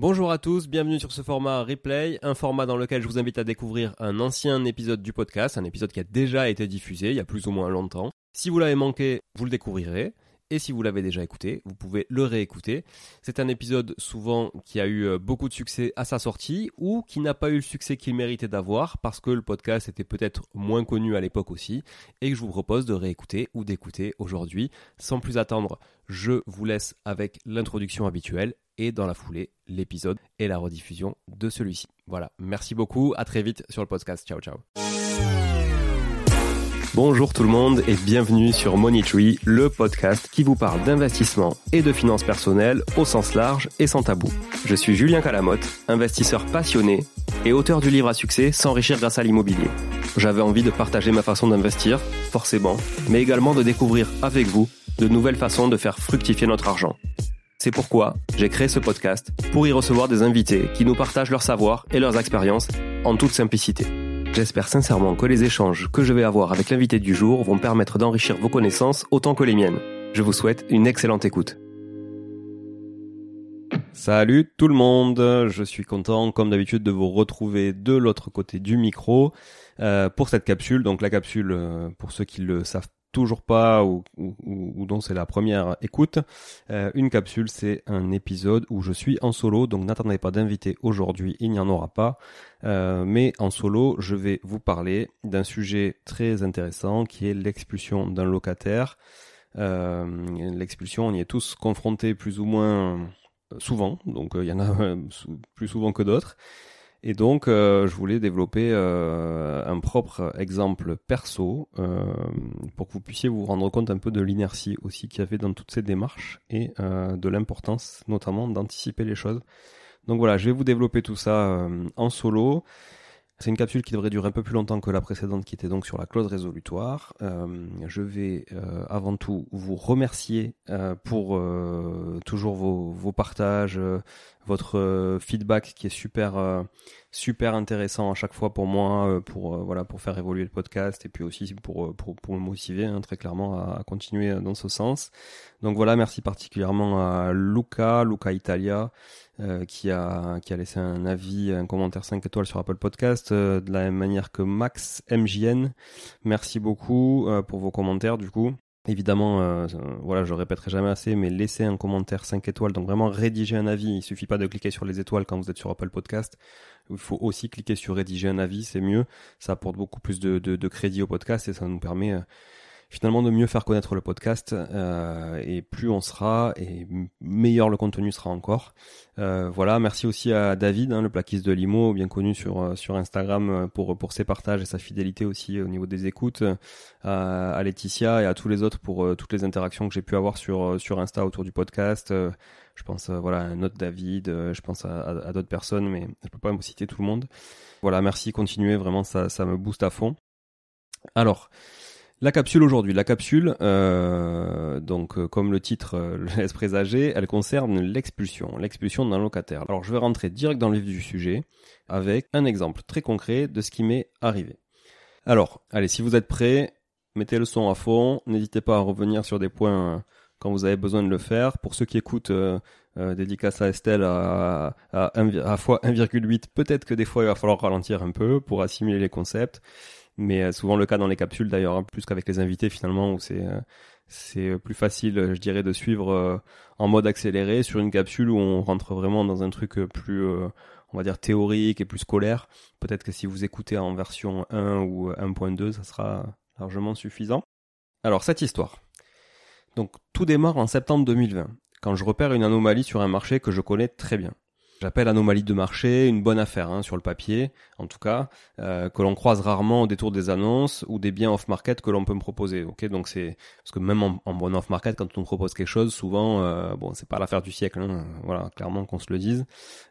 Bonjour à tous, bienvenue sur ce format replay, un format dans lequel je vous invite à découvrir un ancien épisode du podcast, un épisode qui a déjà été diffusé il y a plus ou moins longtemps. Si vous l'avez manqué, vous le découvrirez. Et si vous l'avez déjà écouté, vous pouvez le réécouter. C'est un épisode souvent qui a eu euh, beaucoup de succès à sa sortie ou qui n'a pas eu le succès qu'il méritait d'avoir parce que le podcast était peut-être moins connu à l'époque aussi et que je vous propose de réécouter ou d'écouter aujourd'hui. Sans plus attendre, je vous laisse avec l'introduction habituelle et dans la foulée l'épisode et la rediffusion de celui-ci. Voilà, merci beaucoup, à très vite sur le podcast. Ciao ciao. Bonjour tout le monde et bienvenue sur Money Tree, le podcast qui vous parle d'investissement et de finances personnelles au sens large et sans tabou. Je suis Julien Calamotte, investisseur passionné et auteur du livre à succès S'enrichir grâce à l'immobilier. J'avais envie de partager ma façon d'investir, forcément, mais également de découvrir avec vous de nouvelles façons de faire fructifier notre argent. C'est pourquoi j'ai créé ce podcast pour y recevoir des invités qui nous partagent leur savoir et leurs expériences en toute simplicité. J'espère sincèrement que les échanges que je vais avoir avec l'invité du jour vont permettre d'enrichir vos connaissances autant que les miennes. Je vous souhaite une excellente écoute. Salut tout le monde, je suis content comme d'habitude de vous retrouver de l'autre côté du micro euh, pour cette capsule. Donc la capsule, euh, pour ceux qui le savent toujours pas ou, dont c'est la première écoute, euh, une capsule, c'est un épisode où je suis en solo, donc n'attendez pas d'invité aujourd'hui, il n'y en aura pas. Euh, mais en solo, je vais vous parler d'un sujet très intéressant qui est l'expulsion d'un locataire. Euh, l'expulsion, on y est tous confrontés plus ou moins souvent, donc il y en a plus souvent que d'autres. Et donc, euh, je voulais développer euh, un propre exemple perso euh, pour que vous puissiez vous rendre compte un peu de l'inertie aussi qu'il y avait dans toutes ces démarches et de l'importance notamment d'anticiper les choses. Donc voilà, je vais vous développer tout ça en solo. C'est une capsule qui devrait durer un peu plus longtemps que la précédente qui était donc sur la clause résolutoire. je vais avant tout vous remercier pour toujours vos, vos partages, votre euh, feedback qui est super euh, super intéressant à chaque fois pour moi euh, pour voilà pour faire évoluer le podcast et puis aussi pour me motiver hein, très clairement à, continuer dans ce sens donc voilà merci particulièrement à Luca Luca Italia qui a qui a laissé un avis, un commentaire 5 étoiles sur Apple Podcast, de la même manière que Max MJN. Merci beaucoup pour vos commentaires du coup. Évidemment, euh, voilà, je répéterai jamais assez, mais laissez un commentaire 5 étoiles, donc vraiment rédiger un avis. Il suffit pas de cliquer sur les étoiles quand vous êtes sur Apple Podcast. Il faut aussi cliquer sur rédiger un avis, c'est mieux. Ça apporte beaucoup plus de, de, de crédit au podcast et ça nous permet euh, finalement de mieux faire connaître le podcast euh, et plus on sera et meilleur le contenu sera encore. Euh, voilà, merci aussi à David, hein, le plaquiste de Limo, bien connu sur euh, sur Instagram euh, pour pour ses partages et sa fidélité aussi au niveau des écoutes, à, à Laetitia et à tous les autres pour toutes les interactions que j'ai pu avoir sur sur Insta autour du podcast. je pense voilà à un autre David, je pense à, à, d'autres personnes, mais je peux pas me citer tout le monde. Voilà, merci, continuez, vraiment ça ça me booste à fond. Alors, la capsule aujourd'hui, la capsule, euh, donc euh, comme le titre euh, le laisse présager, elle concerne l'expulsion, l'expulsion d'un locataire. Alors je vais rentrer direct dans le vif du sujet avec un exemple très concret de ce qui m'est arrivé. Alors, allez, si vous êtes prêts, mettez le son à fond, n'hésitez pas à revenir sur des points quand vous avez besoin de le faire. Pour ceux qui écoutent dédicace à Estelle à, à, à, à fois 1,8, peut-être que des fois il va falloir ralentir un peu pour assimiler les concepts mais euh, souvent le cas dans les capsules d'ailleurs, hein, plus qu'avec les invités finalement, où c'est euh, c'est plus facile, je dirais, de suivre euh, en mode accéléré sur une capsule où on rentre vraiment dans un truc plus, on va dire, théorique et plus scolaire. Peut-être que si vous écoutez en version 1 ou 1.2, ça sera largement suffisant. Alors cette histoire. Donc tout démarre en septembre 2020, quand je repère une anomalie sur un marché que je connais très bien. J'appelle anomalie de marché une bonne affaire hein, sur le papier, en tout cas, euh, que l'on croise rarement au détour des annonces ou des biens off-market que l'on peut me proposer. Ok, donc c'est parce que même en, bon off-market, quand on propose quelque chose, souvent, euh, bon, c'est pas l'affaire du siècle, hein, voilà, clairement qu'on se le dise.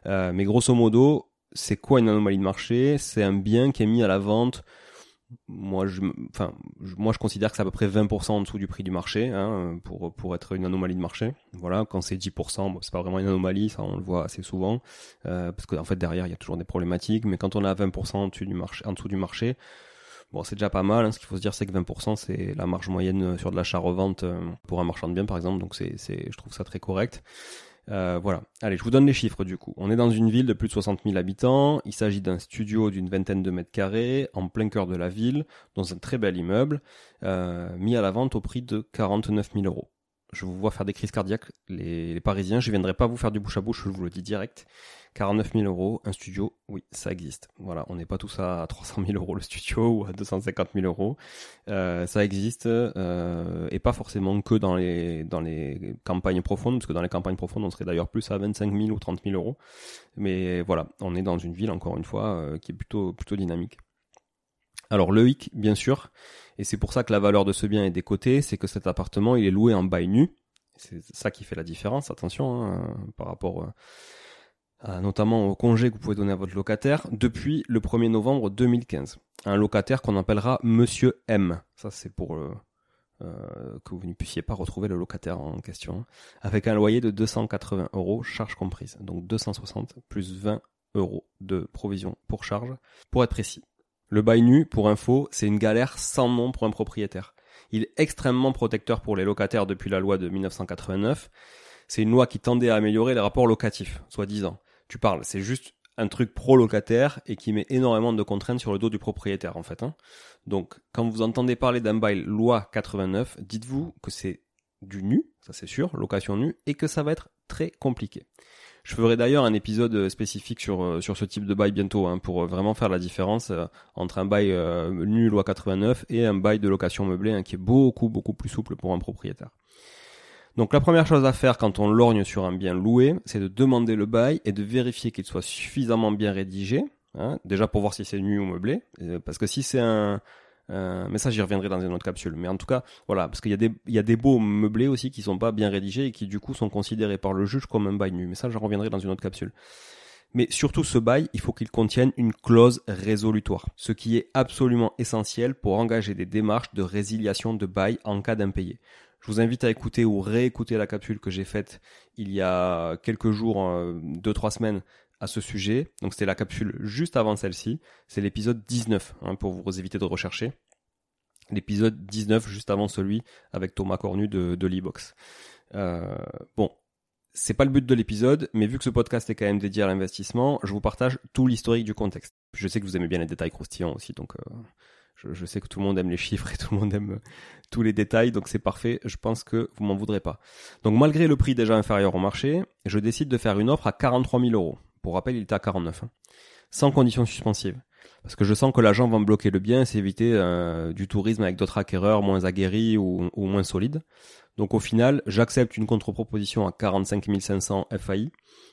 Euh, mais grosso modo, c'est quoi une anomalie de marché? C'est un bien qui est mis à la vente moi je enfin moi je considère que c'est à peu près 20% en dessous du prix du marché hein, pour pour être une anomalie de marché. Voilà quand c'est 10% bon, c'est pas vraiment une anomalie ça on le voit assez souvent euh, parce qu'en fait derrière il y a toujours des problématiques mais quand on est à 20% en dessous du marché en dessous du marché bon c'est déjà pas mal hein. ce qu'il faut se dire c'est que 20% c'est la marge moyenne sur de l'achat revente euh, pour un marchand de biens par exemple. Donc c'est c'est je trouve ça très correct euh, voilà. Allez, je vous donne les chiffres du coup. On est dans une ville de plus de 60 000 habitants. Il s'agit d'un studio d'une vingtaine de mètres carrés, en plein cœur de la ville, dans un très bel immeuble, euh, mis à la vente au prix de 49 000 euros je vous vois faire des crises cardiaques, les, Parisiens. Je viendrai pas vous faire du bouche à bouche, je vous le dis direct. 49 000 euros, un studio, oui, ça existe. Voilà, on n'est pas tous à 300 000 euros le studio ou à 250 000 euros. Euh, ça existe euh, et pas forcément que dans les campagnes profondes, parce que dans les campagnes profondes, on serait d'ailleurs plus à 25 000 ou 30 000 euros. Mais voilà, on est dans une ville encore une fois euh, qui est plutôt dynamique. Alors le hic, bien sûr, et c'est pour ça que la valeur de ce bien est décotée, c'est que cet appartement, il est loué en bail nu. C'est ça qui fait la différence, attention, hein, par rapport notamment au congé que vous pouvez donner à votre locataire, depuis le 1er novembre 2015. Un locataire qu'on appellera Monsieur M. Ça, c'est pour euh, euh, que vous ne puissiez pas retrouver le locataire en question. Avec un loyer de 280 euros, charge comprise. Donc 260 plus 20 euros de provision pour charge, pour être précis. Le bail nu, pour info, c'est une galère sans nom pour un propriétaire. Il est extrêmement protecteur pour les locataires depuis la loi de 1989. C'est une loi qui tendait à améliorer les rapports locatifs, soi-disant. Tu parles, c'est juste un truc pro-locataire et qui met énormément de contraintes sur le dos du propriétaire, en fait. Hein. Donc, quand vous entendez parler d'un bail loi 89, dites-vous que c'est du nu, ça c'est sûr, location nue, et que ça va être très compliqué. Je ferai d'ailleurs un épisode euh, spécifique sur euh, ce type de bail bientôt hein, pour euh, vraiment faire la différence entre un bail nu loi 89 et un bail de location meublée hein, qui est beaucoup beaucoup plus souple pour un propriétaire. Donc la première chose à faire quand on lorgne sur un bien loué, c'est de demander le bail et de vérifier qu'il soit suffisamment bien rédigé, hein, déjà pour voir si c'est nu ou meublé, parce que si c'est un euh, mais ça, j'y reviendrai dans une autre capsule. Mais en tout cas, voilà, parce qu'il y a des, il y a des beaux meublés aussi qui sont pas bien rédigés et qui du coup sont considérés par le juge comme un bail nu. Mais ça, j'en reviendrai dans une autre capsule. Mais surtout, ce bail, il faut qu'il contienne une clause résolutoire, ce qui est absolument essentiel pour engager des démarches de résiliation de bail en cas d'impayé. Je vous invite à écouter ou réécouter la capsule que j'ai faite il y a quelques jours, euh, deux trois semaines, à ce sujet. Donc c'était la capsule juste avant celle-ci. C'est l'épisode 19 hein, pour vous éviter de rechercher. L'épisode 19 juste avant celui avec Thomas Cornu de, de l'e-box. Euh, bon, C'est pas le but de l'épisode, mais vu que ce podcast est quand même dédié à l'investissement, je vous partage tout l'historique du contexte. Je sais que vous aimez bien les détails croustillants aussi, donc euh, je, sais que tout le monde aime les chiffres et tout le monde aime euh, tous les détails, donc c'est parfait. Je pense que vous m'en voudrez pas. Donc malgré le prix déjà inférieur au marché, je décide de faire une offre à 43 000 euros. Pour rappel, il était à 49, hein, sans condition suspensive. Parce que je sens que l'agent va me bloquer le bien, c'est éviter euh, du tourisme avec d'autres acquéreurs moins aguerris ou, moins solides. Donc au final, j'accepte une contre-proposition à 45 500 FAI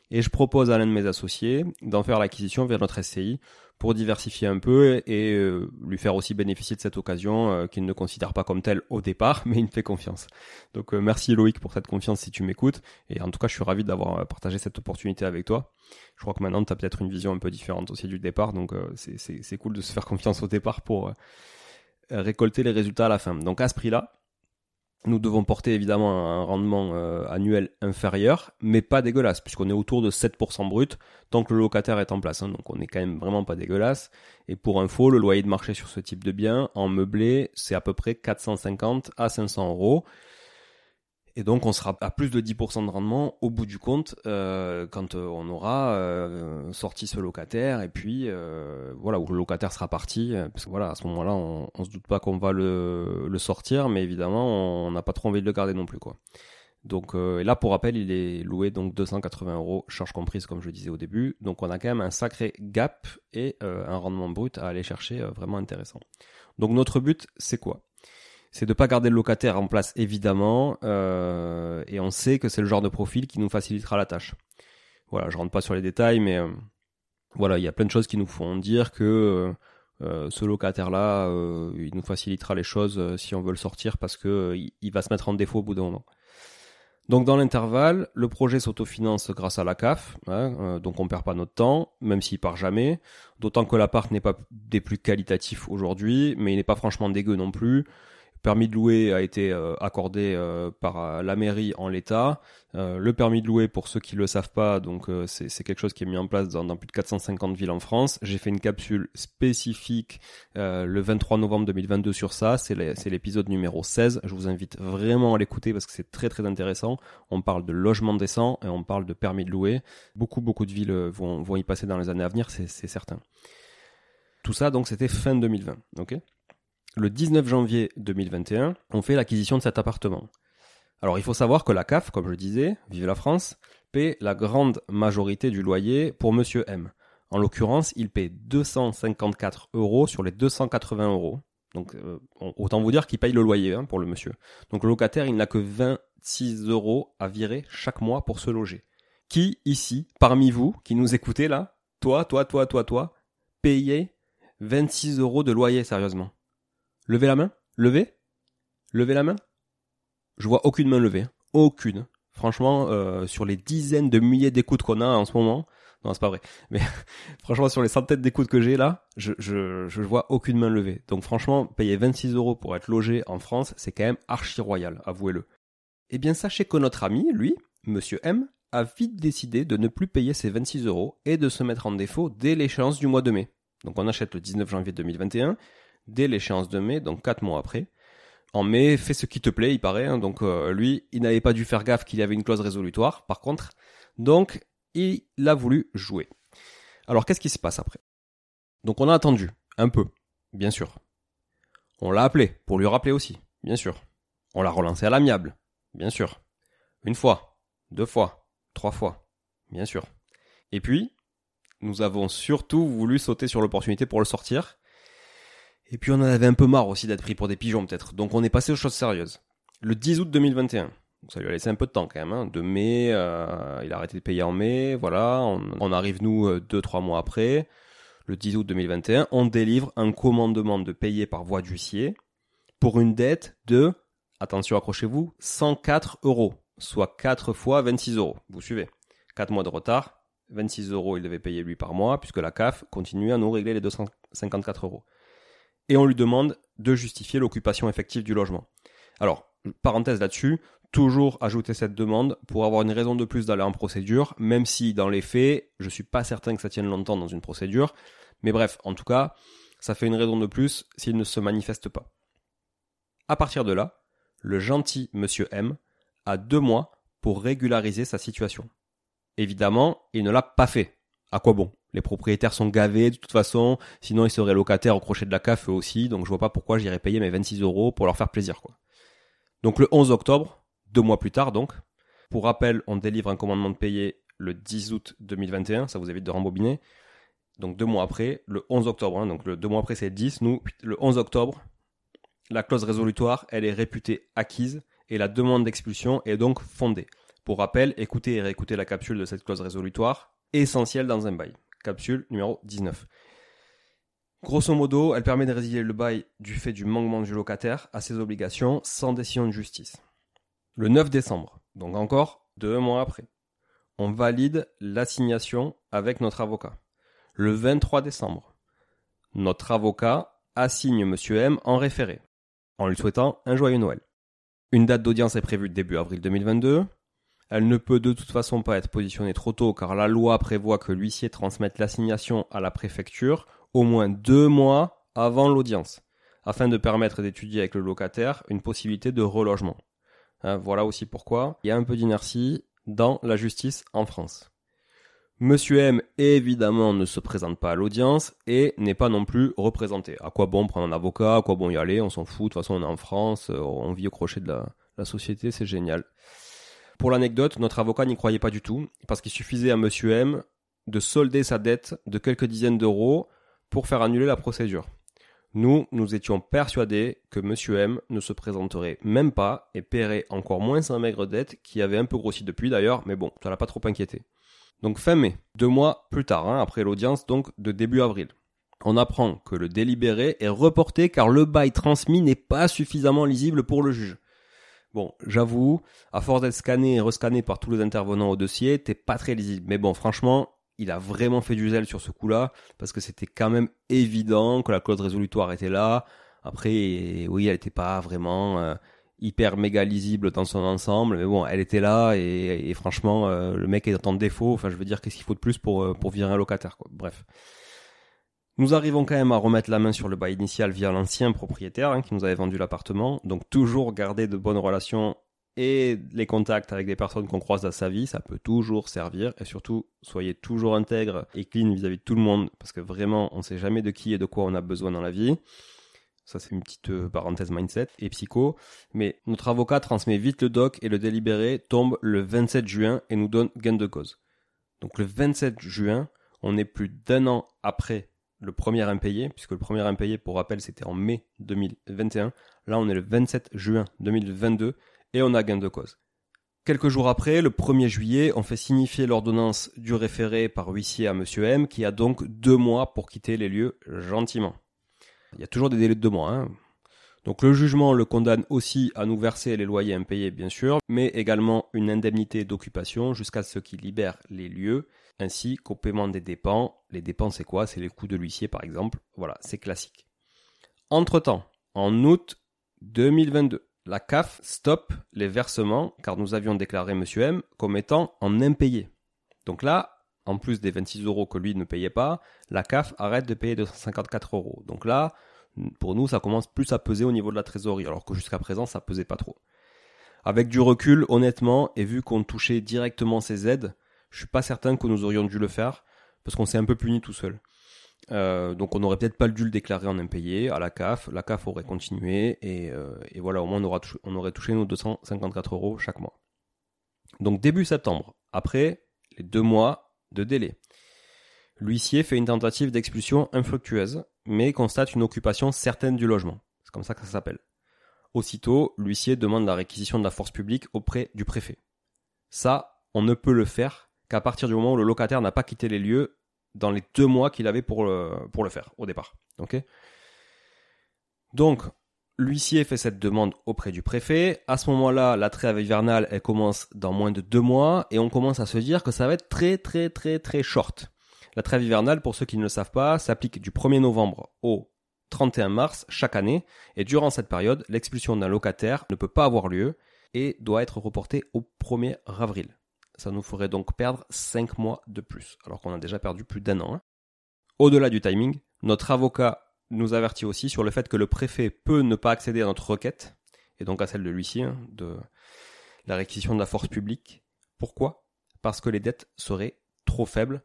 et je propose à l'un de mes associés d'en faire l'acquisition vers notre SCI pour diversifier un peu et euh, lui faire aussi bénéficier de cette occasion euh, qu'il ne considère pas comme telle au départ, mais il me fait confiance. Donc euh, merci Loïc pour cette confiance si tu m'écoutes et en tout cas je suis ravi d'avoir partagé cette opportunité avec toi. Je crois que maintenant tu as peut-être une vision un peu différente aussi du départ, donc c'est cool de se faire confiance au départ pour récolter les résultats à la fin. Donc à ce prix-là, nous devons porter évidemment un rendement euh, annuel inférieur, mais pas dégueulasse, puisqu'on est autour de 7% brut tant que le locataire est en place. Hein. donc on est quand même vraiment pas dégueulasse. Et pour info, le loyer de marché sur ce type de bien, en meublé, c'est à peu près 450 à 500 euros. Et donc on sera à plus de 10% de rendement au bout du compte euh, quand euh, on aura euh, sorti ce locataire et puis euh, voilà où le locataire sera parti parce que voilà à ce moment-là on, on se doute pas qu'on va le, le, sortir mais évidemment on n'a pas trop envie de le garder non plus quoi. Donc et là pour rappel il est loué donc 280 euros charge comprise comme je disais au début donc on a quand même un sacré gap et un rendement brut à aller chercher vraiment intéressant. Donc notre but c'est quoi? C'est de pas garder le locataire en place évidemment, euh, et on sait que c'est le genre de profil qui nous facilitera la tâche. Voilà, je rentre pas sur les détails, mais euh, voilà, il y a plein de choses qui nous font dire que euh, ce locataire-là, il nous facilitera les choses si on veut le sortir parce que il, va se mettre en défaut au bout d'un moment. Donc dans l'intervalle, le projet s'autofinance grâce à la CAF, hein, donc on perd pas notre temps, même s'il part jamais. D'autant que l'appart n'est pas des plus qualitatifs aujourd'hui, mais il n'est pas franchement dégueu non plus permis de louer a été euh, accordé euh, par euh, la mairie en l'état. le permis de louer, pour ceux qui le savent pas, donc c'est quelque chose qui est mis en place dans, plus de 450 villes en France. J'ai fait une capsule spécifique le 23 novembre 2022 sur ça. C'est l'épisode numéro 16. Je vous invite vraiment à l'écouter parce que c'est très très intéressant. On parle de logement décent et on parle de permis de louer. Beaucoup beaucoup de villes vont, vont y passer dans les années à venir, c'est certain. Tout ça, donc, c'était fin 2020. ok? Le 19 janvier 2021, on fait l'acquisition de cet appartement. Alors il faut savoir que la CAF, comme je disais, Vive la France, paie la grande majorité du loyer pour Monsieur M. En l'occurrence, il paie 254 euros sur les 280 euros. Donc euh, autant vous dire qu'il paye le loyer hein, pour le monsieur. Donc le locataire, il n'a que 26 euros à virer chaque mois pour se loger. Qui ici, parmi vous, qui nous écoutez là, toi, toi, toi, toi, toi, payez 26 euros de loyer sérieusement? Levez la main Levez Levez la main Je vois aucune main levée. Hein. Aucune. Franchement, euh, sur les dizaines de milliers d'écoutes qu'on a en ce moment, non, c'est pas vrai. Mais franchement, sur les centaines d'écoutes que j'ai là, je, je, je vois aucune main levée. Donc franchement, payer 26 euros pour être logé en France, c'est quand même archi royal, avouez-le. Eh bien, sachez que notre ami, lui, Monsieur M, a vite décidé de ne plus payer ses 26 euros et de se mettre en défaut dès l'échéance du mois de mai. Donc on achète le 19 janvier 2021 dès l'échéance de mai, donc 4 mois après. En mai, fais ce qui te plaît, il paraît. Hein. donc euh, lui, il n'avait pas dû faire gaffe qu'il y avait une clause résolutoire, par contre. Donc, il a voulu jouer. Alors, qu'est-ce qui se passe après? Donc, on a attendu, un peu, bien sûr. On l'a appelé, pour lui rappeler aussi, bien sûr. On l'a relancé à l'amiable, bien sûr. Une fois, deux fois, trois fois, bien sûr. Et puis, nous avons surtout voulu sauter sur l'opportunité pour le sortir, et puis on en avait un peu marre aussi d'être pris pour des pigeons peut-être. Donc on est passé aux choses sérieuses. Le 10 août 2021. ça lui a laissé un peu de temps quand même. Hein. De mai, euh, il a arrêté de payer en mai. Voilà, on, arrive nous euh, deux trois mois après. Le 10 août 2021, on délivre un commandement de payer par voie d'huissier pour une dette de, attention accrochez-vous, 104 euros, soit 4 fois 26 euros. Vous suivez 4 mois de retard, 26 euros il devait payer lui par mois, puisque la CAF continue à nous régler les 254 euros et on lui demande de justifier l'occupation effective du logement. Alors, parenthèse là-dessus, toujours ajouter cette demande pour avoir une raison de plus d'aller en procédure, même si dans les faits, je suis pas certain que ça tienne longtemps dans une procédure. Mais bref, en tout cas, ça fait une raison de plus s'il ne se manifeste pas. À partir de là, le gentil monsieur M a deux mois pour régulariser sa situation. Évidemment, il ne l'a pas fait. À quoi bon? Les propriétaires sont gavés de toute façon, sinon ils seraient locataires au crochet de la CAF eux aussi, donc je vois pas pourquoi j'irais payer mes 26 euros pour leur faire plaisir. Donc le 11 octobre, deux mois plus tard donc, pour rappel, on délivre un commandement de payer le 10 août 2021, ça vous évite de rembobiner. Donc deux mois après, le 11 octobre, hein, donc deux mois après c'est 10, nous, le 11 octobre, la clause résolutoire, elle est réputée acquise et la demande d'expulsion est donc fondée. Pour rappel, écoutez et réécoutez la capsule de cette clause résolutoire, essentielle dans un bail. Capsule numéro 19. Grosso modo, elle permet de résilier le bail du fait du manquement du locataire à ses obligations sans décision de justice. Le 9 décembre, donc encore deux mois après, on valide l'assignation avec notre avocat. Le 23 décembre, notre avocat assigne M. M en référé, en lui souhaitant un joyeux Noël. Une date d'audience est prévue début avril 2022. Elle ne peut de toute façon pas être positionnée trop tôt car la loi prévoit que l'huissier transmette l'assignation à la préfecture au moins deux mois avant l'audience, afin de permettre d'étudier avec le locataire une possibilité de relogement. Hein, voilà aussi pourquoi il y a un peu d'inertie dans la justice en France. Monsieur M, évidemment, ne se présente pas à l'audience et n'est pas non plus représenté. À quoi bon prendre un avocat? À quoi bon y aller? On s'en fout. De toute façon, on est en France, euh, on vit au crochet de la, la société, c'est génial. Pour l'anecdote, notre avocat n'y croyait pas du tout, parce qu'il suffisait à Monsieur M de solder sa dette de quelques dizaines d'euros pour faire annuler la procédure. Nous, nous étions persuadés que Monsieur M ne se présenterait même pas et paierait encore moins sa maigre dette qui avait un peu grossi depuis d'ailleurs, mais bon, ça l'a pas trop inquiété. Donc fin mai, deux mois plus tard, hein, après l'audience donc de début avril. On apprend que le délibéré est reporté car le bail transmis n'est pas suffisamment lisible pour le juge. Bon, j'avoue, à force d'être scanné et rescanné par tous les intervenants au dossier, t'es pas très lisible. Mais bon, franchement, il a vraiment fait du zèle sur ce coup-là, parce que c'était quand même évident que la clause résolutoire était là. Après, oui, elle était pas vraiment euh, hyper méga lisible dans son ensemble, mais bon, elle était là et, franchement, euh, le mec est en défaut. Enfin, je veux dire, qu'est-ce qu'il faut de plus pour euh, pour virer un locataire, quoi. Bref. Nous arrivons quand même à remettre la main sur le bail initial via l'ancien propriétaire hein, qui nous avait vendu l'appartement. Donc toujours garder de bonnes relations et les contacts avec des personnes qu'on croise dans sa vie, ça peut toujours servir. Et surtout, soyez toujours intègre et clean vis-à-vis de tout le monde parce que vraiment, on ne sait jamais de qui et de quoi on a besoin dans la vie. Ça, c'est une petite euh, parenthèse mindset et psycho. Mais notre avocat transmet vite le doc et le délibéré tombe le 27 juin et nous donne gain de cause. Donc le 27 juin, on est plus d'un an après le premier impayé, puisque le premier impayé, pour rappel, c'était en mai 2021. Là, on est le 27 juin 2022 et on a gain de cause. Quelques jours après, le 1er juillet, on fait signifier l'ordonnance du référé par huissier à Monsieur M, qui a donc deux mois pour quitter les lieux gentiment. Il y a toujours des délais de deux mois. Hein. Donc le jugement le condamne aussi à nous verser les loyers impayés, bien sûr, mais également une indemnité d'occupation jusqu'à ce qu'il libère les lieux ainsi qu'au paiement des dépenses. Les dépenses, c'est quoi? C'est les coûts de l'huissier, par exemple. Voilà, c'est classique. Entre-temps, en août 2022, la CAF stoppe les versements car nous avions déclaré M. M comme étant en impayé. Donc là, en plus des 26 euros que lui ne payait pas, la CAF arrête de payer 254 euros. Donc là, pour nous, ça commence plus à peser au niveau de la trésorerie, alors que jusqu'à présent, ça pesait pas trop. Avec du recul, honnêtement, et vu qu'on touchait directement ces aides, je suis pas certain que nous aurions dû le faire parce qu'on s'est un peu puni tout seul. Euh, donc on n'aurait peut-être pas dû le déclarer en impayé à la CAF. La CAF aurait continué et, euh, voilà, au moins on, on aurait touché nos 254 euros chaque mois. Donc début septembre, après les deux mois de délai, l'huissier fait une tentative d'expulsion infructueuse, mais constate une occupation certaine du logement. C'est comme ça que ça s'appelle. Aussitôt, l'huissier demande la réquisition de la force publique auprès du préfet. Ça, on ne peut le faire qu'à partir du moment où le locataire n'a pas quitté les lieux dans les deux mois qu'il avait pour le, faire au départ. Donc, l'huissier fait cette demande auprès du préfet. À ce moment-là, la trêve hivernale, elle commence dans moins de deux mois et on commence à se dire que ça va être très très très très short. La trêve hivernale, pour ceux qui ne le savent pas, s'applique du 1er novembre au 31 mars chaque année et durant cette période, l'expulsion d'un locataire ne peut pas avoir lieu et doit être reportée au 1er avril. Ça nous ferait donc perdre 5 mois de plus, alors qu'on a déjà perdu plus d'un an. Hein. Au-delà du timing, notre avocat nous avertit aussi sur le fait que le préfet peut ne pas accéder à notre requête, et donc à celle de l'huissier, hein, de la réquisition de la force publique, Pourquoi? Parce que les dettes seraient trop faibles.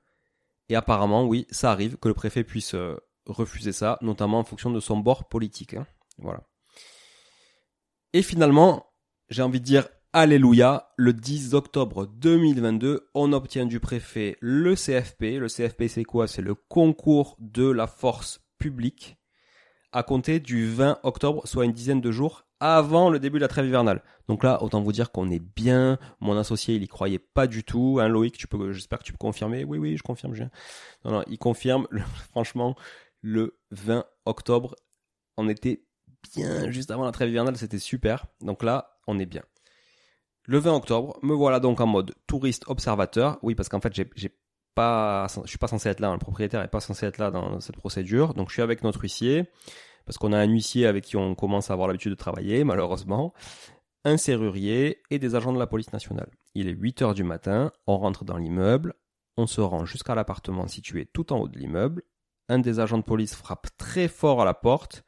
Et apparemment, oui, ça arrive que le préfet puisse euh, refuser ça, notamment en fonction de son bord politique. Hein. Voilà. Et finalement, j'ai envie de dire Alléluia, le 10 octobre 2022, on obtient du préfet le CFP. Le CFP, c'est quoi? C'est le concours de la force publique à compter du 20 octobre, soit une dizaine de jours avant le début de la trêve hivernale. Donc là, autant vous dire qu'on est bien. Mon associé, il y croyait pas du tout. Hein, Loïc, tu peux, j'espère que tu peux confirmer. Oui, oui, je confirme. Je... Non, non, il confirme. franchement, le 20 octobre, on était bien juste avant la trêve hivernale, c'était super. Donc là, on est bien. Le 20 octobre, me voilà donc en mode touriste observateur. Oui, parce qu'en fait, j'ai, je suis pas censé être là. Hein. Le propriétaire est pas censé être là dans cette procédure. Donc je suis avec notre huissier parce qu'on a un huissier avec qui on commence à avoir l'habitude de travailler, malheureusement, un serrurier et des agents de la police nationale. Il est 8 heures du matin, on rentre dans l'immeuble, on se rend jusqu'à l'appartement situé tout en haut de l'immeuble, un des agents de police frappe très fort à la porte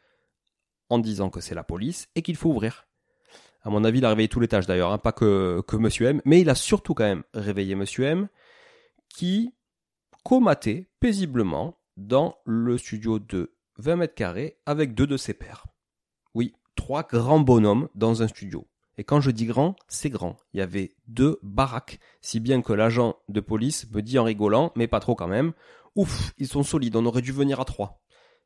en disant que c'est la police et qu'il faut ouvrir. À mon avis, il a réveillé tout l'étage d'ailleurs, hein, pas que, que Monsieur M, mais il a surtout quand même réveillé Monsieur M, qui comatait paisiblement dans le studio de 20 mètres carrés avec deux de ses pères. Oui, trois grands bonhommes dans un studio. Et quand je dis grand, c'est grand. Il y avait deux baraques, si bien que l'agent de police me dit en rigolant, mais pas trop quand même, ouf, ils sont solides, on aurait dû venir à trois.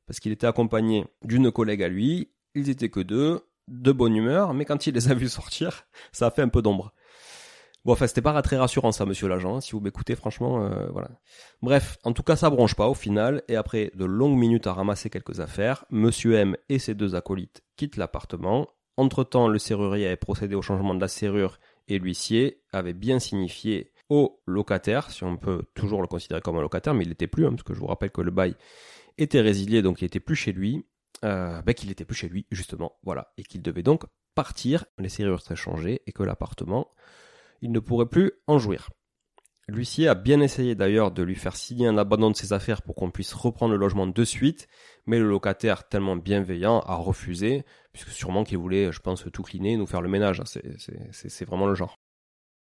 Parce qu'il était accompagné d'une collègue à lui, ils étaient que deux, de bonne humeur, mais quand il les a vus sortir, ça a fait un peu d'ombre. Bon, enfin, c'était pas très rassurant ça, monsieur l'agent. Si vous m'écoutez, franchement, euh, voilà. Bref, en tout cas, ça bronche pas au final. Et après de longues minutes à ramasser quelques affaires, monsieur M et ses deux acolytes quittent l'appartement. Entre-temps, le serrurier avait procédé au changement de la serrure et l'huissier avait bien signifié au locataire, si on peut toujours le considérer comme un locataire, mais il n'était plus, hein, parce que je vous rappelle que le bail était résilié, donc il était plus chez lui, euh, ben qu'il n'était plus chez lui, justement, voilà, et qu'il devait donc partir, les serrures seraient changées, et que l'appartement il ne pourrait plus en jouir. L'huissier a bien essayé d'ailleurs de lui faire signer un abandon de ses affaires pour qu'on puisse reprendre le logement de suite, mais le locataire, tellement bienveillant, a refusé, puisque sûrement qu'il voulait, je pense, tout cliner, nous faire le ménage. C'est vraiment le genre.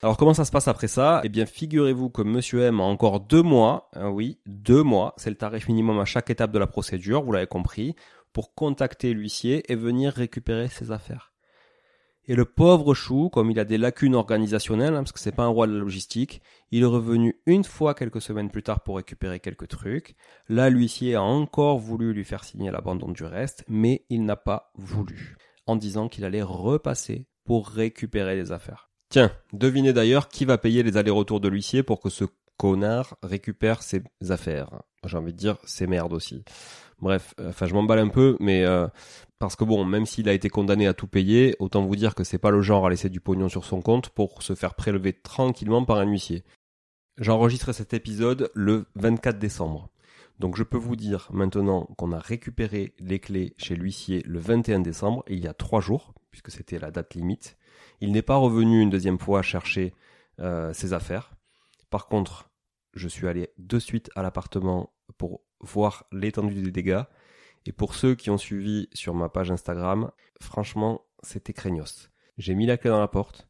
Alors comment ça se passe après ça? Eh bien, figurez-vous que Monsieur M a encore deux mois, hein, oui, deux mois, c'est le tarif minimum à chaque étape de la procédure, vous l'avez compris, pour contacter l'huissier et venir récupérer ses affaires. Et le pauvre Chou, comme il a des lacunes organisationnelles, hein, parce que c'est pas un roi de la logistique, il est revenu une fois quelques semaines plus tard pour récupérer quelques trucs. Là, l'huissier a encore voulu lui faire signer l'abandon du reste, mais il n'a pas voulu, en disant qu'il allait repasser pour récupérer les affaires. Tiens, devinez d'ailleurs qui va payer les allers-retours de l'huissier pour que ce connard récupère ses affaires. J'ai envie de dire ses merdes aussi. Bref, euh, enfin je m'emballe un peu, mais euh, parce que bon, même s'il a été condamné à tout payer, autant vous dire que c'est pas le genre à laisser du pognon sur son compte pour se faire prélever tranquillement par un huissier. J'enregistre cet épisode le 24 décembre. Donc je peux vous dire maintenant qu'on a récupéré les clés chez l'huissier le 21 décembre, il y a trois jours, puisque c'était la date limite. Il n'est pas revenu une deuxième fois chercher euh, ses affaires. Par contre, je suis allé de suite à l'appartement pour voir l'étendue des dégâts. Et pour ceux qui ont suivi sur ma page Instagram, franchement, c'était craignos. J'ai mis la clé dans la porte,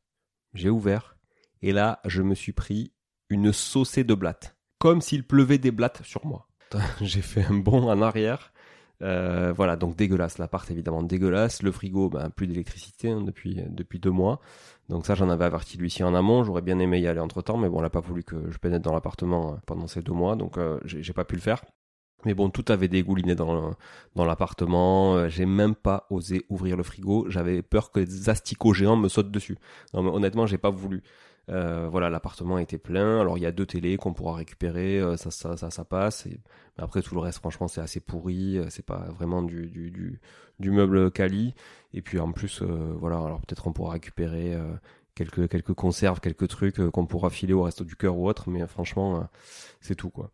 j'ai ouvert, et là, je me suis pris une saucée de blattes. Comme s'il pleuvait des blattes sur moi. j'ai fait un bond en arrière. Euh, voilà, donc dégueulasse. L'appart évidemment dégueulasse. Le frigo, ben, plus d'électricité hein, depuis depuis deux mois. Donc ça, j'en avais averti lui ici en amont. J'aurais bien aimé y aller entre temps, mais bon, on n'a pas voulu que je pénètre dans l'appartement euh, pendant ces deux mois, donc euh, j'ai pas pu le faire. Mais bon, tout avait dégouliné dans, dans l'appartement. Euh, j'ai même pas osé ouvrir le frigo. J'avais peur que des asticots géants me sautent dessus. Non, mais honnêtement, j'ai pas voulu. Euh, voilà, l'appartement était plein. Alors il y a deux télés qu'on pourra récupérer, euh, ça, ça, ça, ça passe. Mais après tout le reste, franchement, c'est assez pourri. C'est pas vraiment du, du, du, du meuble quali. Et puis en plus, voilà, alors peut-être on pourra récupérer quelques quelques conserves, quelques trucs qu'on pourra filer au resto du cœur ou autre. Mais franchement, c'est tout quoi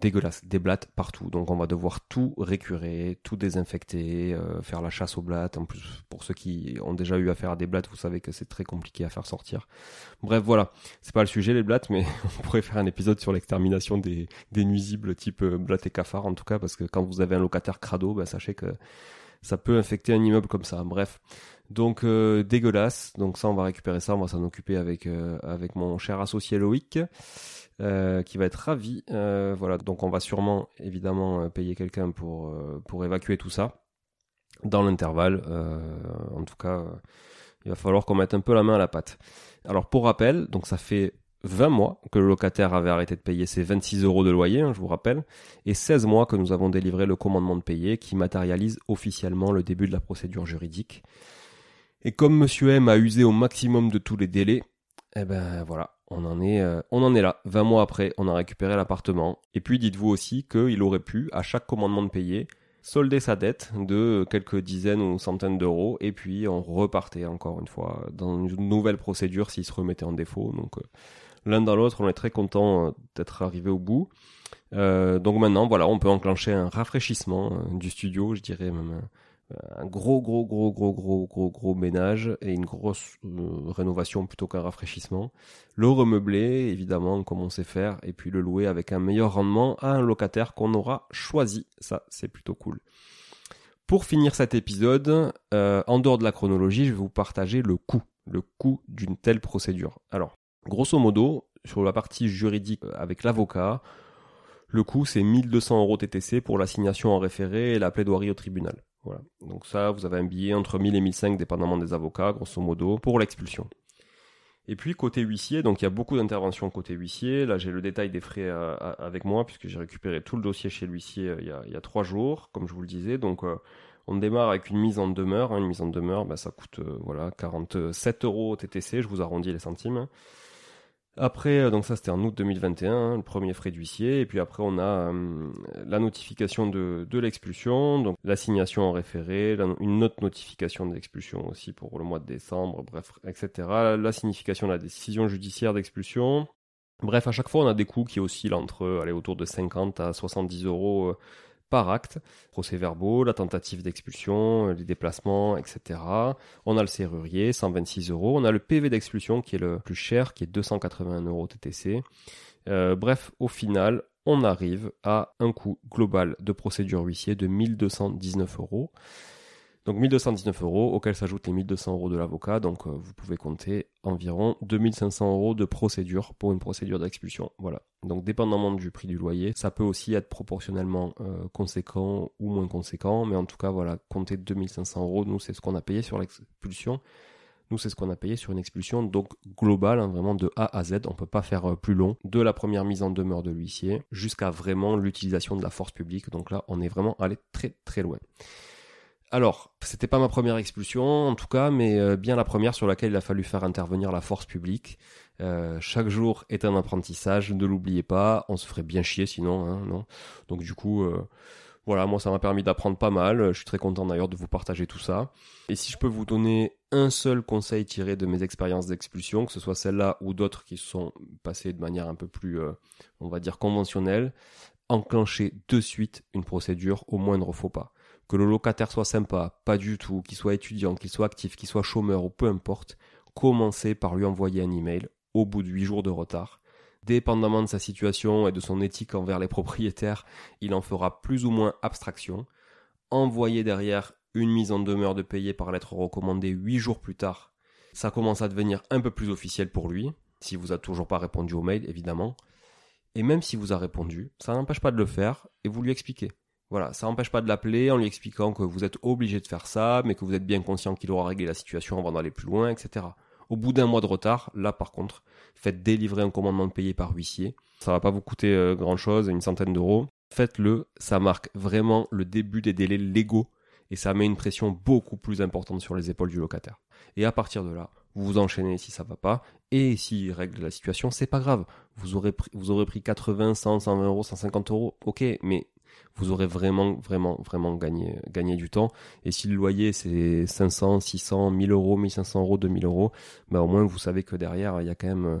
dégueulasse, des blattes partout. Donc on va devoir tout récurer, tout désinfecter, euh, faire la chasse aux blattes. En plus, pour ceux qui ont déjà eu affaire à des blattes, vous savez que c'est très compliqué à faire sortir. Bref, voilà, c'est pas le sujet les blattes, mais on pourrait faire un épisode sur l'extermination des, des nuisibles type euh, blattes et cafards en tout cas, parce que quand vous avez un locataire crado, bah, sachez que ça peut infecter un immeuble comme ça. Bref. Donc euh, dégueulasse. Donc ça, on va récupérer ça, on va s'en occuper avec euh, avec mon cher associé Loïc, euh, qui va être ravi. voilà. Donc on va sûrement évidemment payer quelqu'un pour pour évacuer tout ça. Dans l'intervalle, en tout cas, il va falloir qu'on mette un peu la main à la pâte. Alors pour rappel, donc ça fait 20 mois que le locataire avait arrêté de payer ses 26 euros de loyer, hein, je vous rappelle, et 16 mois que nous avons délivré le commandement de payer qui matérialise officiellement le début de la procédure juridique. Et comme Monsieur M a usé au maximum de tous les délais, eh ben voilà, on en est, euh, on en est là. 20 mois après, on a récupéré l'appartement. Et puis dites-vous aussi qu'il aurait pu, à chaque commandement de payer, solder sa dette de quelques dizaines ou centaines d'euros, et puis on repartait encore une fois dans une nouvelle procédure s'il se remettait en défaut. Donc euh, l'un dans l'autre, on est très content euh, d'être arrivé au bout. donc maintenant, voilà, on peut enclencher un rafraîchissement du studio, je dirais même un gros, gros, gros, gros, gros, gros, gros ménage et une grosse euh, rénovation plutôt qu'un rafraîchissement. Le remeubler, évidemment, comme on sait faire, et puis le louer avec un meilleur rendement à un locataire qu'on aura choisi. Ça, c'est plutôt cool. Pour finir cet épisode, euh, en dehors de la chronologie, je vais vous partager le coût, le coût d'une telle procédure. Alors, grosso modo, sur la partie juridique euh, avec l'avocat, le coût c'est 1200 euros TTC pour l'assignation en référé et la plaidoirie au tribunal. Voilà. Donc ça, vous avez un billet entre 1000 et 1005 dépendamment des avocats, grosso modo, pour l'expulsion. Et puis côté huissier, donc il y a beaucoup d'interventions côté huissier. Là, j'ai le détail des frais euh, avec moi puisque j'ai récupéré tout le dossier chez l'huissier euh, il, y a trois jours, comme je vous le disais. Donc on démarre avec une mise en demeure. Hein. Une mise en demeure, bah, ça coûte voilà 47 euros TTC. Je vous arrondis les centimes. Après, euh, donc ça c'était en août 2021, hein, le premier frais d'huissier, et puis après on a euh, la notification de, l'expulsion, donc l'assignation en référé, une autre notification d'expulsion aussi pour le mois de décembre, bref, etc. La signification de la décision judiciaire d'expulsion. Bref, à chaque fois on a des coûts qui oscillent entre aller autour de 50 à 70 euros euh, par acte, procès-verbaux, la tentative d'expulsion, les déplacements, etc. On a le serrurier, 126 euros. On a le PV d'expulsion qui est le plus cher, qui est 281 euros TTC. Euh, bref, au final, on arrive à un coût global de procédure huissier de 1219 euros. Donc 1219 euros, auxquels s'ajoutent les 1200 euros de l'avocat. Donc euh, vous pouvez compter environ 2500 euros de procédure pour une procédure d'expulsion. Voilà. Donc dépendamment du prix du loyer, ça peut aussi être proportionnellement euh, conséquent ou moins conséquent. Mais en tout cas, voilà, compter 2500 euros, nous c'est ce qu'on a payé sur l'expulsion. Nous, c'est ce qu'on a payé sur une expulsion, donc globale, hein, vraiment de A à Z. On peut pas faire euh, plus long. De la première mise en demeure de l'huissier jusqu'à vraiment l'utilisation de la force publique. Donc là, on est vraiment allé très très loin. Alors, c'était pas ma première expulsion, en tout cas, mais euh, bien la première sur laquelle il a fallu faire intervenir la force publique. Euh, chaque jour est un apprentissage, ne l'oubliez pas, on se ferait bien chier sinon, hein, non? Donc du coup, euh, voilà, moi ça m'a permis d'apprendre pas mal, je suis très content d'ailleurs de vous partager tout ça. Et si je peux vous donner un seul conseil tiré de mes expériences d'expulsion, que ce soit celle-là ou d'autres qui se sont passées de manière un peu plus, on va dire, conventionnelle, enclenchez de suite une procédure au moindre faux pas que le locataire soit sympa, pas du tout, qu'il soit étudiant, qu'il soit actif, qu'il soit chômeur ou peu importe, commencez par lui envoyer un email au bout de 8 jours de retard. Dépendamment de sa situation et de son éthique envers les propriétaires, il en fera plus ou moins abstraction. Envoyez derrière une mise en demeure de payer par lettre recommandée 8 jours plus tard. Ça commence à devenir un peu plus officiel pour lui, si vous a toujours pas répondu au mail évidemment. Et même si vous a répondu, ça n'empêche pas de le faire et vous lui expliquez. Voilà, ça n'empêche pas de l'appeler en lui expliquant que vous êtes obligé de faire ça, mais que vous êtes bien conscient qu'il aura réglé la situation avant d'aller plus loin, etc. Au bout d'un mois de retard, là par contre, faites délivrer un commandement de payer par huissier. Ça va pas vous coûter euh, grand chose, une centaine d'euros. Faites-le, ça marque vraiment le début des délais légaux et ça met une pression beaucoup plus importante sur les épaules du locataire. Et à partir de là, vous vous enchaînez si ça va pas, et s'il règle la situation, c'est pas grave. Vous aurez pris, vous aurez pris 80, 100, 120 euros, 150 euros, ok, mais vous aurez vraiment, vraiment, vraiment gagné, gagné du temps. Et si le loyer c'est 500, 600, 1000 euros, 1500 euros, 2000 euros, bah au moins vous savez que derrière il y a quand même euh,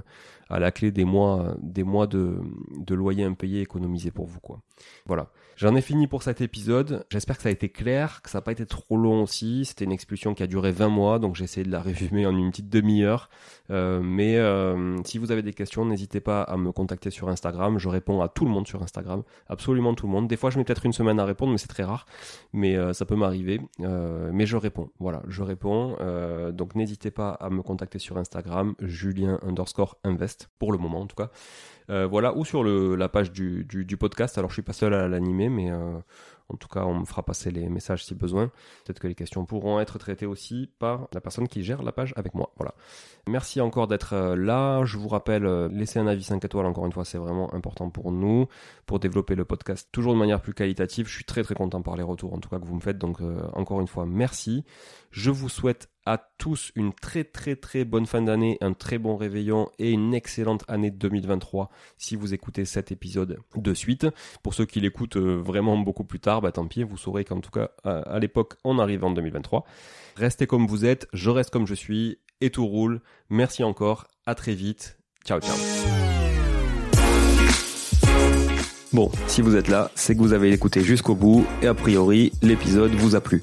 à la clé des mois, des mois de, de loyer impayé économisé pour vous, quoi. Voilà. J'en ai fini pour cet épisode. J'espère que ça a été clair, que ça n'a pas été trop long aussi. C'était une expulsion qui a duré 20 mois, donc j'ai essayé de la résumer en une petite demi-heure. Euh, mais euh, si vous avez des questions, n'hésitez pas à me contacter sur Instagram. Je réponds à tout le monde sur Instagram, absolument tout le monde. Des fois, je mets peut-être une semaine à répondre, mais c'est très rare. Mais euh, ça peut m'arriver. mais je réponds. Voilà, je réponds. donc n'hésitez pas à me contacter sur Instagram, Julien underscore invest pour le moment en tout cas. Euh, voilà, ou sur la page du, podcast. Alors, je suis pas seul à l'animer, mais euh, en tout cas, on me fera passer les messages si besoin. Peut-être que les questions pourront être traitées aussi par la personne qui gère la page avec moi. Voilà. Merci encore d'être euh, là. Je vous rappelle, laisser un avis 5 étoiles, encore une fois, c'est vraiment important pour nous, pour développer le podcast toujours de manière plus qualitative. Je suis très très content par les retours, en tout cas, que vous me faites. Donc, encore une fois, merci. Je vous souhaite à tous une très très très bonne fin d'année, un très bon réveillon et une excellente année 2023 si vous écoutez cet épisode de suite. Pour ceux qui l'écoutent euh, vraiment beaucoup plus tard, bah tant pis, vous saurez qu'en tout cas à l'époque on arrive en 2023. Restez comme vous êtes, je reste comme je suis et tout roule. Merci encore, à très vite. Ciao ciao. Bon, si vous êtes là, c'est que vous avez écouté jusqu'au bout et a priori l'épisode vous a plu.